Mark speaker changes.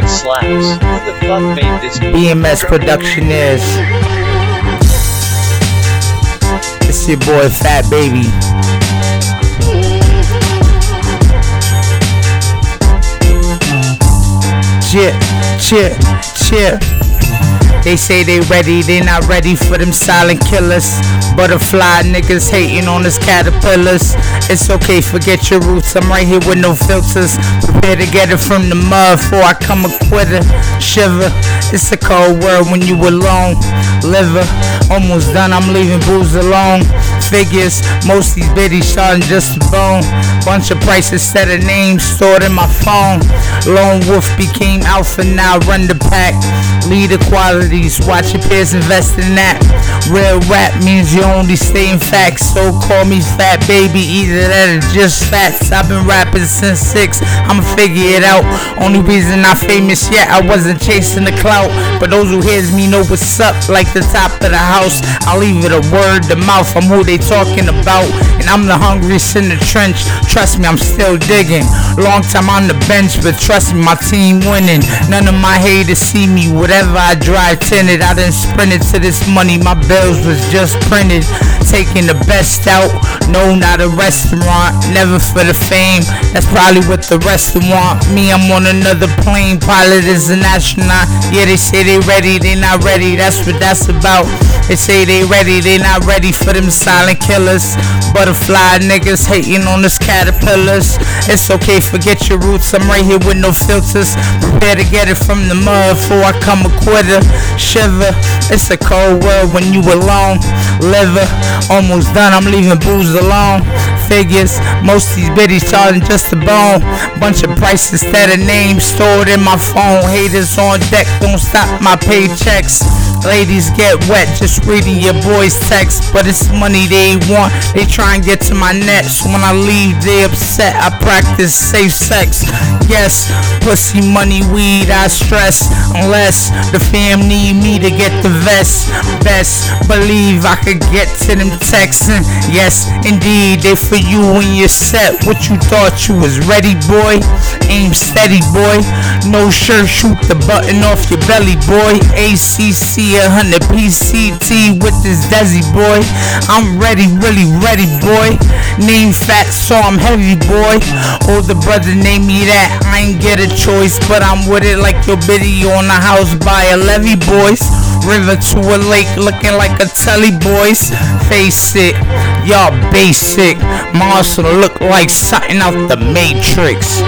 Speaker 1: shit slaps. Who the fuck made this?
Speaker 2: BMS production is. It's your boy Fat Baby. Chip, chip, chip. They say they ready, they not ready for them silent killers. Butterfly niggas hating on us caterpillars. It's okay, forget your roots. I'm right here with no filters. Prepare to get it from the mud before I come a quitter. Shiver, it's a cold world when you alone. Liver, almost done, I'm leaving booze alone. Figures, most these biddies starting just a bone. Bunch of prices, set of names stored in my phone. Lone Wolf became alpha, now run the pack. Lead the qualities, watch your peers invest in that. Real rap means you only stay in facts, so call me fat baby. Either that or just facts. I've been rapping since six, I'ma figure it out. Only reason I'm famous yet, I wasn't chasing the clout. But those who hears me know what's up, like the top of the house. I'll leave it a word to mouth, I'm who they talking about. And I'm the hungriest in the trench, trust me, I'm still digging. Long time on the bench, but trust my team winning. None of my haters see me, whatever I drive tinted. I done sprinted to this money, my bills was just printed. Taking the best out, no, not a restaurant, never for the fame. That's probably what the rest want. Me, I'm on another plane, pilot is an astronaut. Yeah, they say they ready, they not ready, that's what that's about. They say they ready, they not ready for them silent killers. Butterfly niggas hating on us caterpillars. It's okay, forget your roots, I'm right here with no filters. Prepare to get it from the mud before I come a quitter. Shiver, it's a cold world when you alone. Liver, almost done, I'm leaving booze alone. Figures, most these biddies charging just a bone. Bunch of prices that of names stored in my phone. Haters on deck, don't stop my paychecks. Ladies get wet just reading your boy's text, but it's money they want. They try and get to my net. So when I leave, they upset. I practice safe sex. Yes, pussy, money, weed, I stress. Unless the fam need me to get the vest. Best believe I could get to them texting. Yes, indeed, they for you when you're set. What you thought you was ready, boy? Aim steady, boy. No shirt, shoot the button off your belly, boy. ACC 100 PCT with this Desi, boy. I'm ready, really ready, boy. Name fat, so I'm heavy, boy. Older brother named me that. I ain't get a choice, but I'm with it like your biddy on a house by a levee, boys. River to a lake looking like a telly, boys. Face it, y'all basic. Marshall look like something out the Matrix.